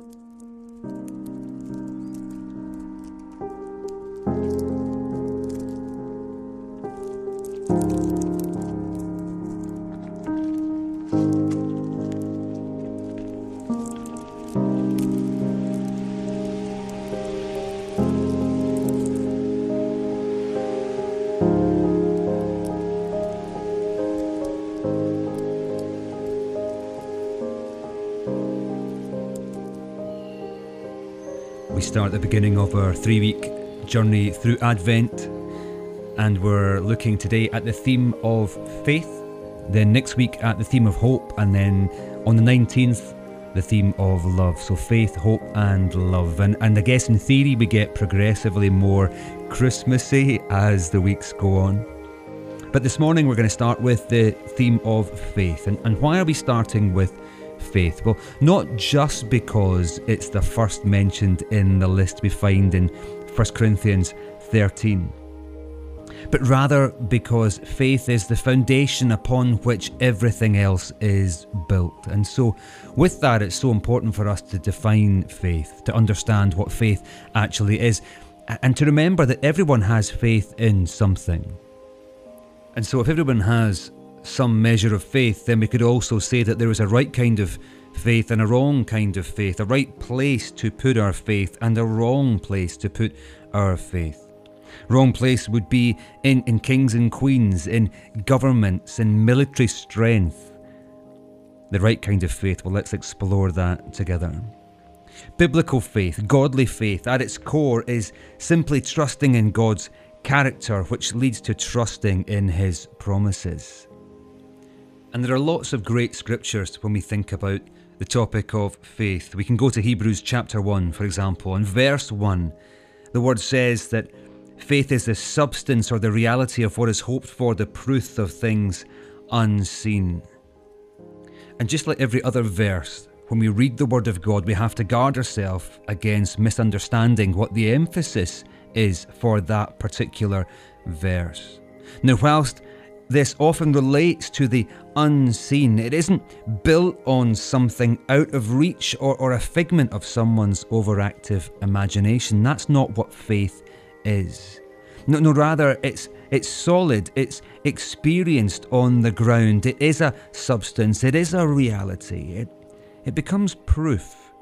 We start the beginning of our three week journey through Advent, and we're looking today at the theme of faith, then next week at the theme of hope, and then on the 19th, the theme of love. So, faith, hope, and love. And, and I guess in theory, we get progressively more Christmassy as the weeks go on. But this morning, we're going to start with the theme of faith. And, and why are we starting with faith? Well, not just because it's the first mentioned in the list we find in 1 Corinthians 13, but rather because faith is the foundation upon which everything else is built. And so, with that, it's so important for us to define faith, to understand what faith actually is, and to remember that everyone has faith in something. And so, if everyone has some measure of faith, then we could also say that there is a right kind of faith and a wrong kind of faith, a right place to put our faith and a wrong place to put our faith. Wrong place would be in, in kings and queens, in governments, in military strength. The right kind of faith, well, let's explore that together. Biblical faith, godly faith, at its core is simply trusting in God's character, which leads to trusting in His promises. And there are lots of great scriptures when we think about the topic of faith. We can go to Hebrews chapter 1, for example, and verse 1. The word says that faith is the substance or the reality of what is hoped for, the proof of things unseen. And just like every other verse, when we read the Word of God, we have to guard ourselves against misunderstanding what the emphasis is for that particular verse. Now, whilst this often relates to the unseen. It isn't built on something out of reach or, or a figment of someone's overactive imagination. That's not what faith is. No, no, rather, it's it's solid, it's experienced on the ground, it is a substance, it is a reality. It, it becomes proof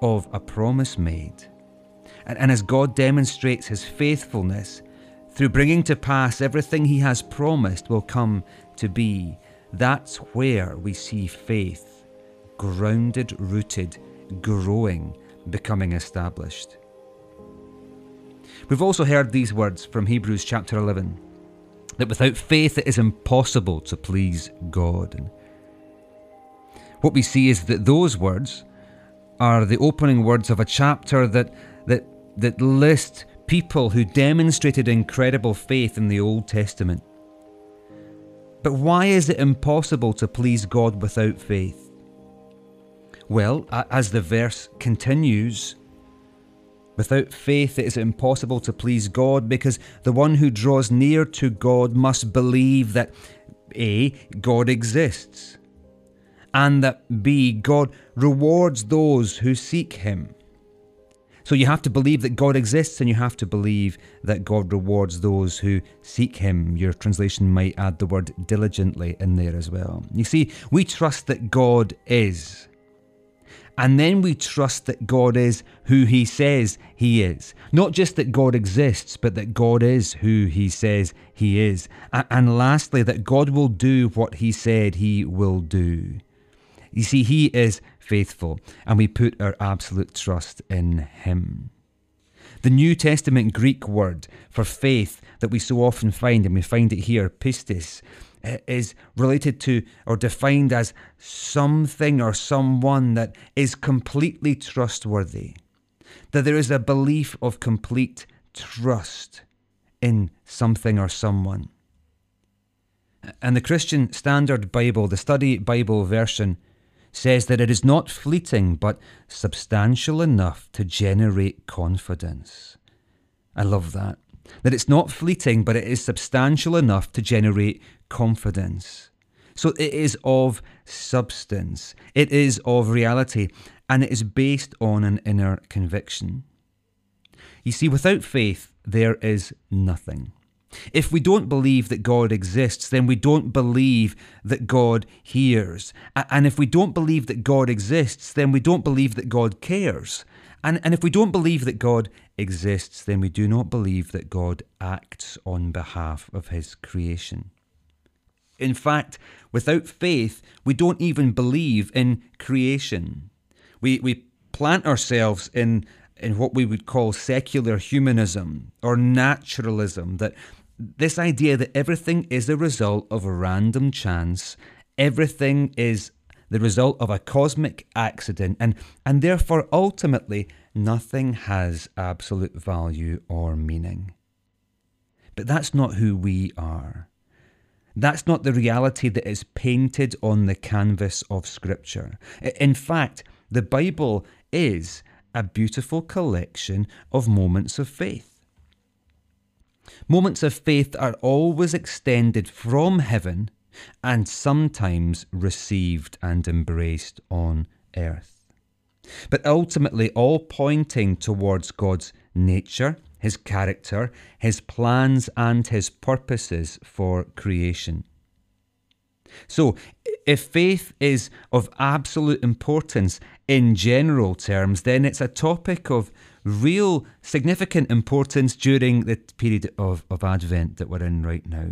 of a promise made. And, and as God demonstrates his faithfulness, through bringing to pass everything he has promised will come to be. That's where we see faith grounded, rooted, growing, becoming established. We've also heard these words from Hebrews chapter 11 that without faith it is impossible to please God. What we see is that those words are the opening words of a chapter that that that list people who demonstrated incredible faith in the Old Testament. But why is it impossible to please God without faith? Well, as the verse continues, without faith it is impossible to please God because the one who draws near to God must believe that A, God exists, and that B, God rewards those who seek Him. So you have to believe that God exists and you have to believe that God rewards those who seek Him. Your translation might add the word diligently in there as well. You see, we trust that God is. And then we trust that God is who He says He is. Not just that God exists, but that God is who He says He is. And lastly, that God will do what He said He will do. You see, He is faithful, and we put our absolute trust in Him. The New Testament Greek word for faith that we so often find, and we find it here, pistis, eh, is related to or defined as something or someone that is completely trustworthy. That there is a belief of complete trust in something or someone. And the Christian Standard Bible, the Study Bible version, says that it is not fleeting but substantial enough to generate confidence. I love that. That it's not fleeting but it is substantial enough to generate confidence. So it is of substance, it is of reality, and it is based on an inner conviction. You see, without faith, there is nothing. If we don't believe that God exists, then we don't believe that God hears. And if we don't believe that God exists, then we don't believe that God cares. And, and if we don't believe that God exists, then we do not believe that God acts on behalf of his creation. In fact, without faith, we don't even believe in creation. We, we plant ourselves in, in what we would call secular humanism or naturalism, that this idea that everything is a result of a random chance, everything is the result of a cosmic accident, and, and therefore ultimately nothing has absolute value or meaning. But that's not who we are. That's not the reality that is painted on the canvas of Scripture. In fact, the Bible is a beautiful collection of moments of faith. Moments of faith are always extended from heaven and sometimes received and embraced on earth. But ultimately, all pointing towards God's nature, His character, His plans, and His purposes for creation. So, if faith is of absolute importance in general terms, then it's a topic of real significant importance during the period of, of Advent that we're in right now.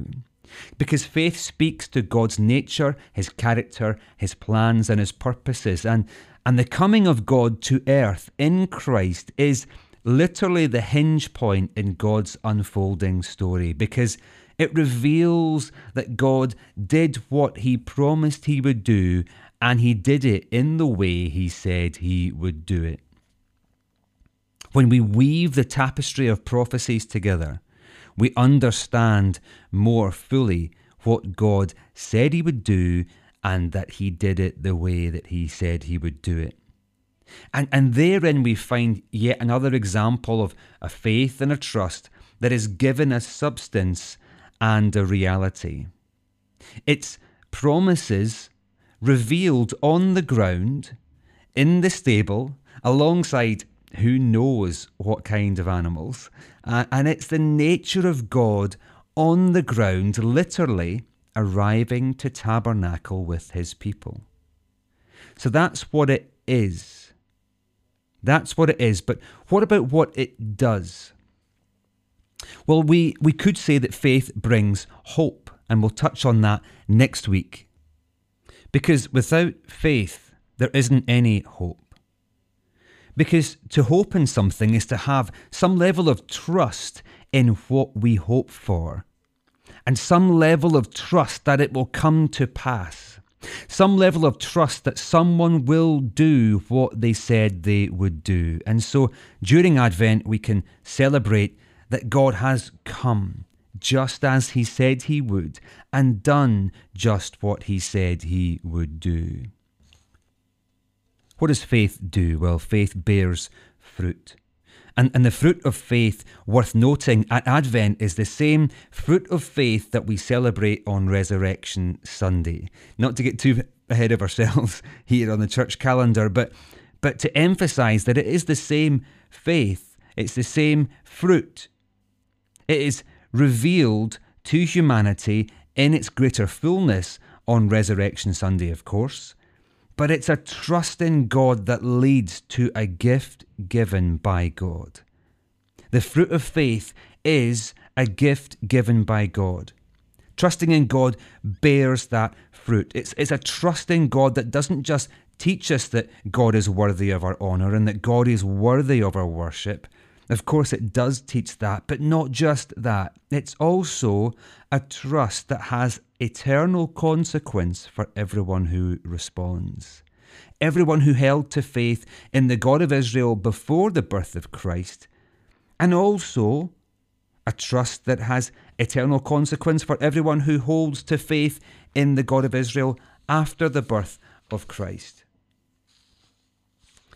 Because faith speaks to God's nature, His character, His plans, and His purposes. And, and the coming of God to earth in Christ is literally the hinge point in God's unfolding story because it reveals that God did what He promised He would do and He did it in the way He said He would do it. When we weave the tapestry of prophecies together, we understand more fully what God said He would do and that He did it the way that He said He would do it. And, and therein we find yet another example of a faith and a trust that is given a substance and a reality. It's promises revealed on the ground, in the stable, alongside who knows what kind of animals. Uh, and it's the nature of God on the ground, literally arriving to tabernacle with his people. So that's what it is. That's what it is. But what about what it does? Well, we, we could say that faith brings hope, and we'll touch on that next week. Because without faith, there isn't any hope. Because to hope in something is to have some level of trust in what we hope for, and some level of trust that it will come to pass, some level of trust that someone will do what they said they would do. And so during Advent, we can celebrate that God has come just as He said He would and done just what He said He would do. What does faith do? Well, faith bears fruit. And, and the fruit of faith, worth noting at Advent, is the same fruit of faith that we celebrate on Resurrection Sunday. Not to get too ahead of ourselves here on the church calendar, but, but to emphasize that it is the same faith, it's the same fruit. It is revealed to humanity in its greater fullness on Resurrection Sunday, of course but it's a trust in God that leads to a gift given by God. The fruit of faith is a gift given by God. Trusting in God bears that fruit. It's, it's a trust in God that doesn't just teach us that God is worthy of our honour and that God is worthy of our worship. Of course, it does teach that, but not just that. It's also a trust that has eternal consequence for everyone who responds. Everyone who held to faith in the God of Israel before the birth of Christ, and also a trust that has eternal consequence for everyone who holds to faith in the God of Israel after the birth of Christ.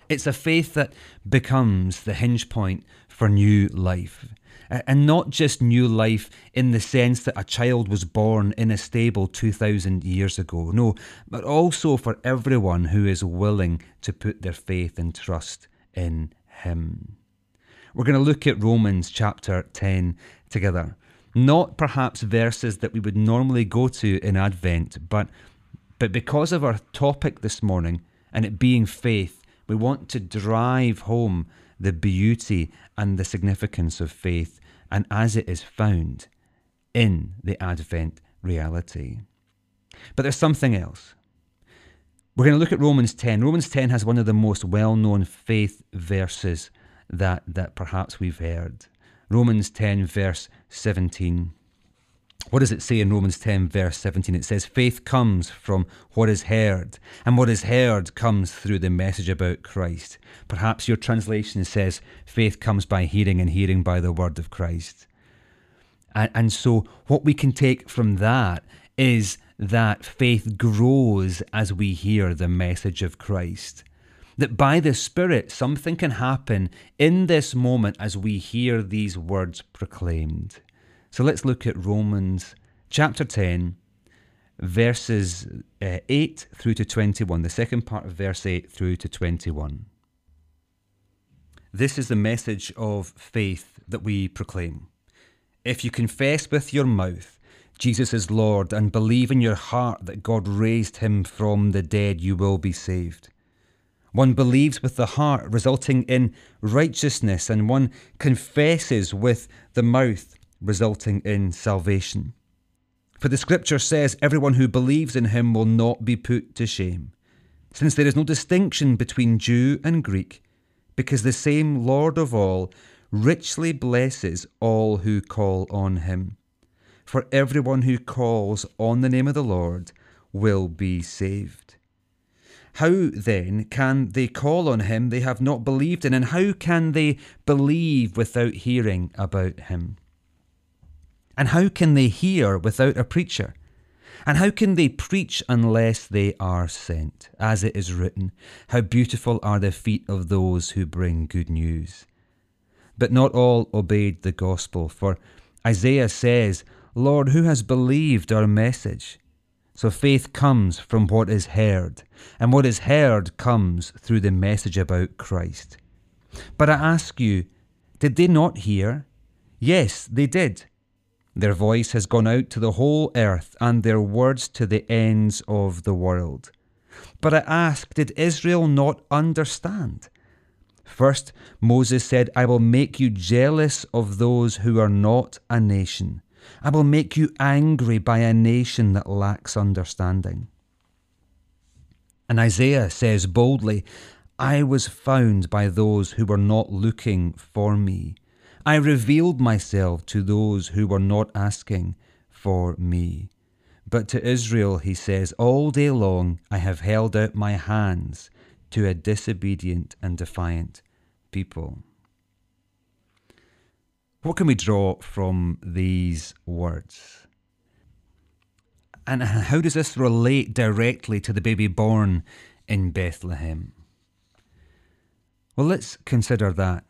It's a faith that becomes the hinge point for new life. And not just new life in the sense that a child was born in a stable 2,000 years ago, no, but also for everyone who is willing to put their faith and trust in Him. We're going to look at Romans chapter 10 together. Not perhaps verses that we would normally go to in Advent, but, but because of our topic this morning and it being faith, we want to drive home the beauty and the significance of faith and as it is found in the Advent reality. But there's something else. We're going to look at Romans 10. Romans 10 has one of the most well known faith verses that, that perhaps we've heard. Romans 10, verse 17. What does it say in Romans 10, verse 17? It says, Faith comes from what is heard, and what is heard comes through the message about Christ. Perhaps your translation says, Faith comes by hearing, and hearing by the word of Christ. And, and so, what we can take from that is that faith grows as we hear the message of Christ that by the Spirit something can happen in this moment as we hear these words proclaimed. So let's look at Romans chapter 10, verses uh, 8 through to 21, the second part of verse 8 through to 21. This is the message of faith that we proclaim. If you confess with your mouth Jesus is Lord and believe in your heart that God raised him from the dead, you will be saved. One believes with the heart, resulting in righteousness, and one confesses with the mouth, resulting in salvation. For the scripture says, Everyone who believes in him will not be put to shame, since there is no distinction between Jew and Greek, because the same Lord of all richly blesses all who call on him. For everyone who calls on the name of the Lord will be saved. How then can they call on him they have not believed in? And how can they believe without hearing about him? And how can they hear without a preacher? And how can they preach unless they are sent? As it is written, How beautiful are the feet of those who bring good news. But not all obeyed the gospel, for Isaiah says, Lord, who has believed our message? So faith comes from what is heard, and what is heard comes through the message about Christ. But I ask you, did they not hear? Yes, they did. Their voice has gone out to the whole earth, and their words to the ends of the world. But I ask, did Israel not understand? First, Moses said, I will make you jealous of those who are not a nation. I will make you angry by a nation that lacks understanding. And Isaiah says boldly, I was found by those who were not looking for me. I revealed myself to those who were not asking for me. But to Israel, he says, All day long I have held out my hands to a disobedient and defiant people. What can we draw from these words? And how does this relate directly to the baby born in Bethlehem? Well, let's consider that.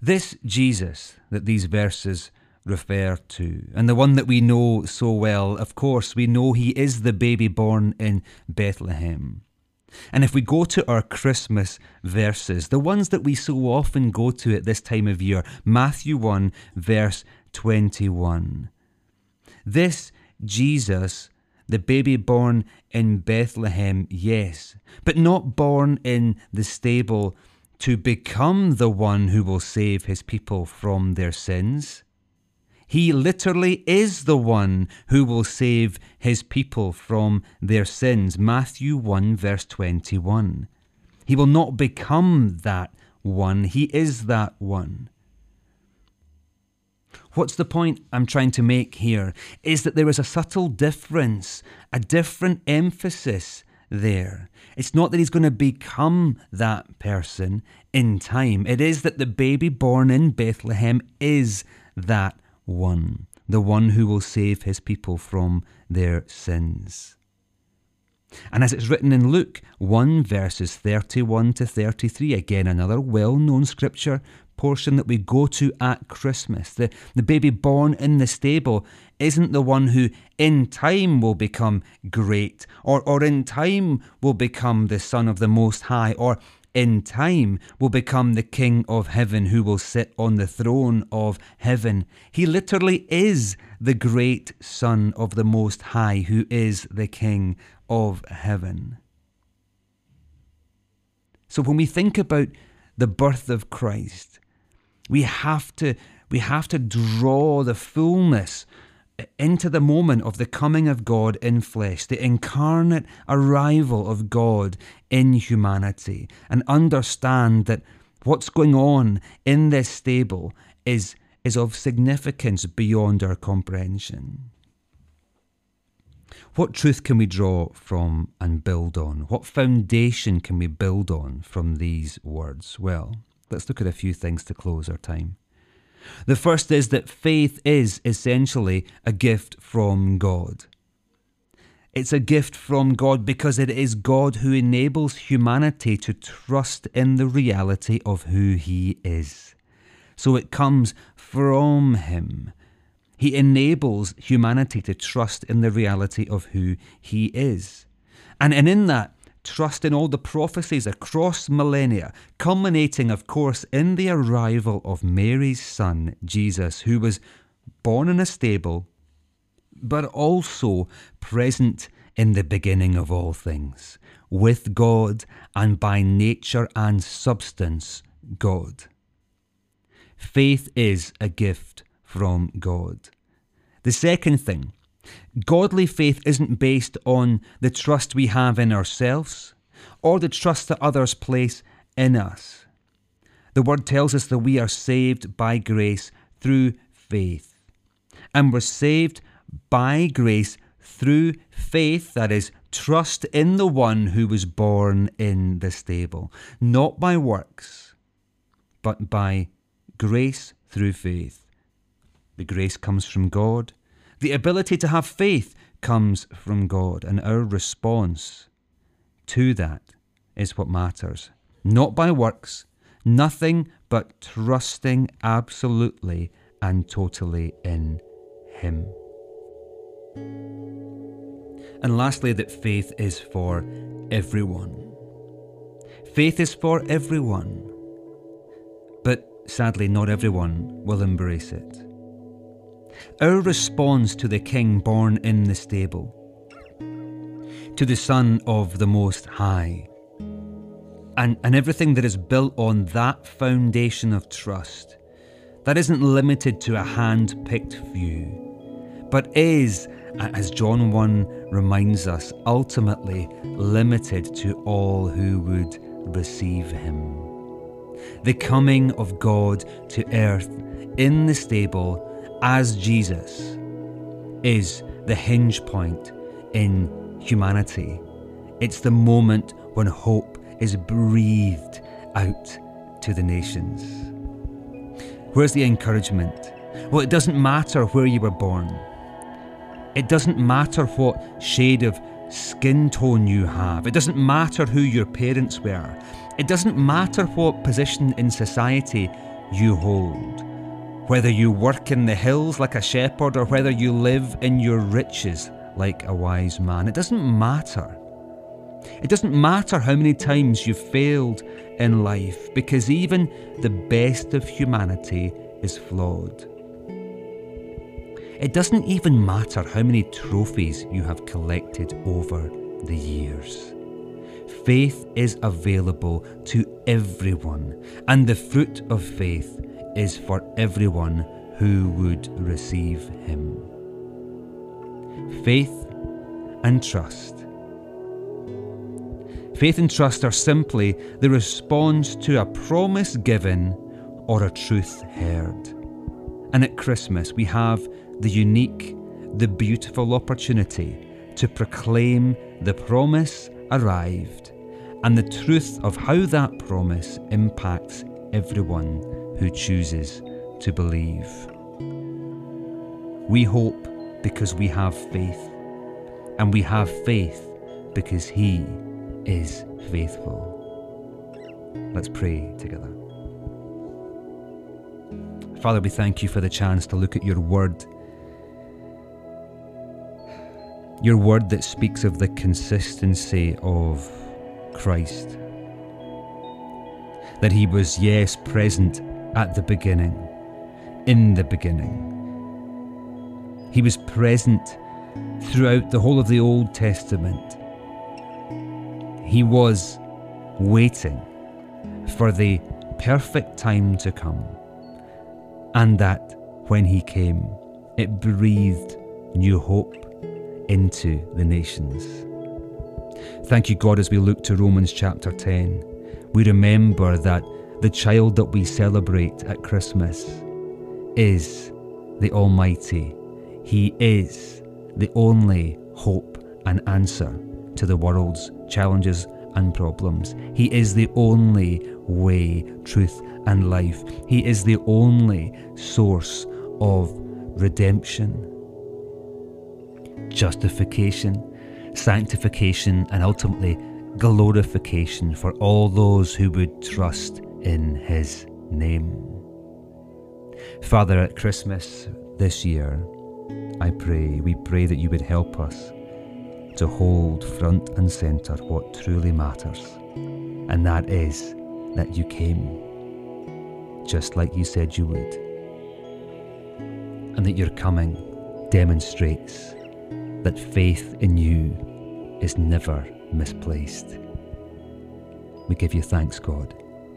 This Jesus that these verses refer to, and the one that we know so well, of course, we know he is the baby born in Bethlehem. And if we go to our Christmas verses, the ones that we so often go to at this time of year, Matthew 1, verse 21. This Jesus, the baby born in Bethlehem, yes, but not born in the stable to become the one who will save his people from their sins. He literally is the one who will save his people from their sins. Matthew 1, verse 21. He will not become that one, he is that one. What's the point I'm trying to make here? Is that there is a subtle difference, a different emphasis there. It's not that he's going to become that person in time. It is that the baby born in Bethlehem is that one, the one who will save his people from their sins. And as it's written in Luke 1 verses 31 to 33, again another well known scripture portion that we go to at Christmas. The, the baby born in the stable isn't the one who in time will become great, or, or in time will become the Son of the Most High, or in time will become the King of heaven who will sit on the throne of heaven. He literally is the great Son of the Most High who is the King of heaven. So when we think about the birth of Christ, we have to we have to draw the fullness into the moment of the coming of God in flesh, the incarnate arrival of God in humanity, and understand that what's going on in this stable is, is of significance beyond our comprehension. What truth can we draw from and build on? What foundation can we build on from these words? Well, let's look at a few things to close our time. The first is that faith is essentially a gift from God. It's a gift from God because it is God who enables humanity to trust in the reality of who He is. So it comes from Him. He enables humanity to trust in the reality of who He is. And, and in that, trust in all the prophecies across millennia, culminating, of course, in the arrival of Mary's son, Jesus, who was born in a stable, but also present in the beginning of all things, with God and by nature and substance, God. Faith is a gift from God. The second thing Godly faith isn't based on the trust we have in ourselves or the trust that others place in us. The word tells us that we are saved by grace through faith. And we're saved by grace through faith, that is, trust in the one who was born in the stable, not by works, but by grace through faith. The grace comes from God, the ability to have faith comes from God, and our response to that is what matters. Not by works, nothing but trusting absolutely and totally in Him. And lastly, that faith is for everyone. Faith is for everyone. But sadly, not everyone will embrace it. Our response to the King born in the stable, to the Son of the Most High, and, and everything that is built on that foundation of trust, that isn't limited to a hand picked few, but is, as John 1 reminds us, ultimately limited to all who would receive him. The coming of God to earth in the stable as Jesus is the hinge point in humanity. It's the moment when hope is breathed out to the nations. Where's the encouragement? Well, it doesn't matter where you were born. It doesn't matter what shade of skin tone you have. It doesn't matter who your parents were. It doesn't matter what position in society you hold. Whether you work in the hills like a shepherd or whether you live in your riches like a wise man, it doesn't matter. It doesn't matter how many times you've failed in life because even the best of humanity is flawed. It doesn't even matter how many trophies you have collected over the years. Faith is available to everyone, and the fruit of faith is for everyone who would receive him. Faith and trust. Faith and trust are simply the response to a promise given or a truth heard. And at Christmas, we have the unique, the beautiful opportunity to proclaim the promise arrived and the truth of how that promise impacts everyone who chooses to believe. We hope because we have faith, and we have faith because He is faithful. Let's pray together. Father, we thank you for the chance to look at your word. Your word that speaks of the consistency of Christ. That he was, yes, present at the beginning, in the beginning. He was present throughout the whole of the Old Testament. He was waiting for the perfect time to come, and that when he came, it breathed new hope into the nations. Thank you, God, as we look to Romans chapter 10. We remember that the child that we celebrate at Christmas is the Almighty. He is the only hope and answer to the world's challenges and problems. He is the only way, truth, and life. He is the only source of redemption, justification, sanctification, and ultimately glorification for all those who would trust in His name. Father, at Christmas this year, I pray, we pray that you would help us to hold front and centre what truly matters, and that is that you came just like you said you would, and that your coming demonstrates that faith in you is never misplaced. We give you thanks, God,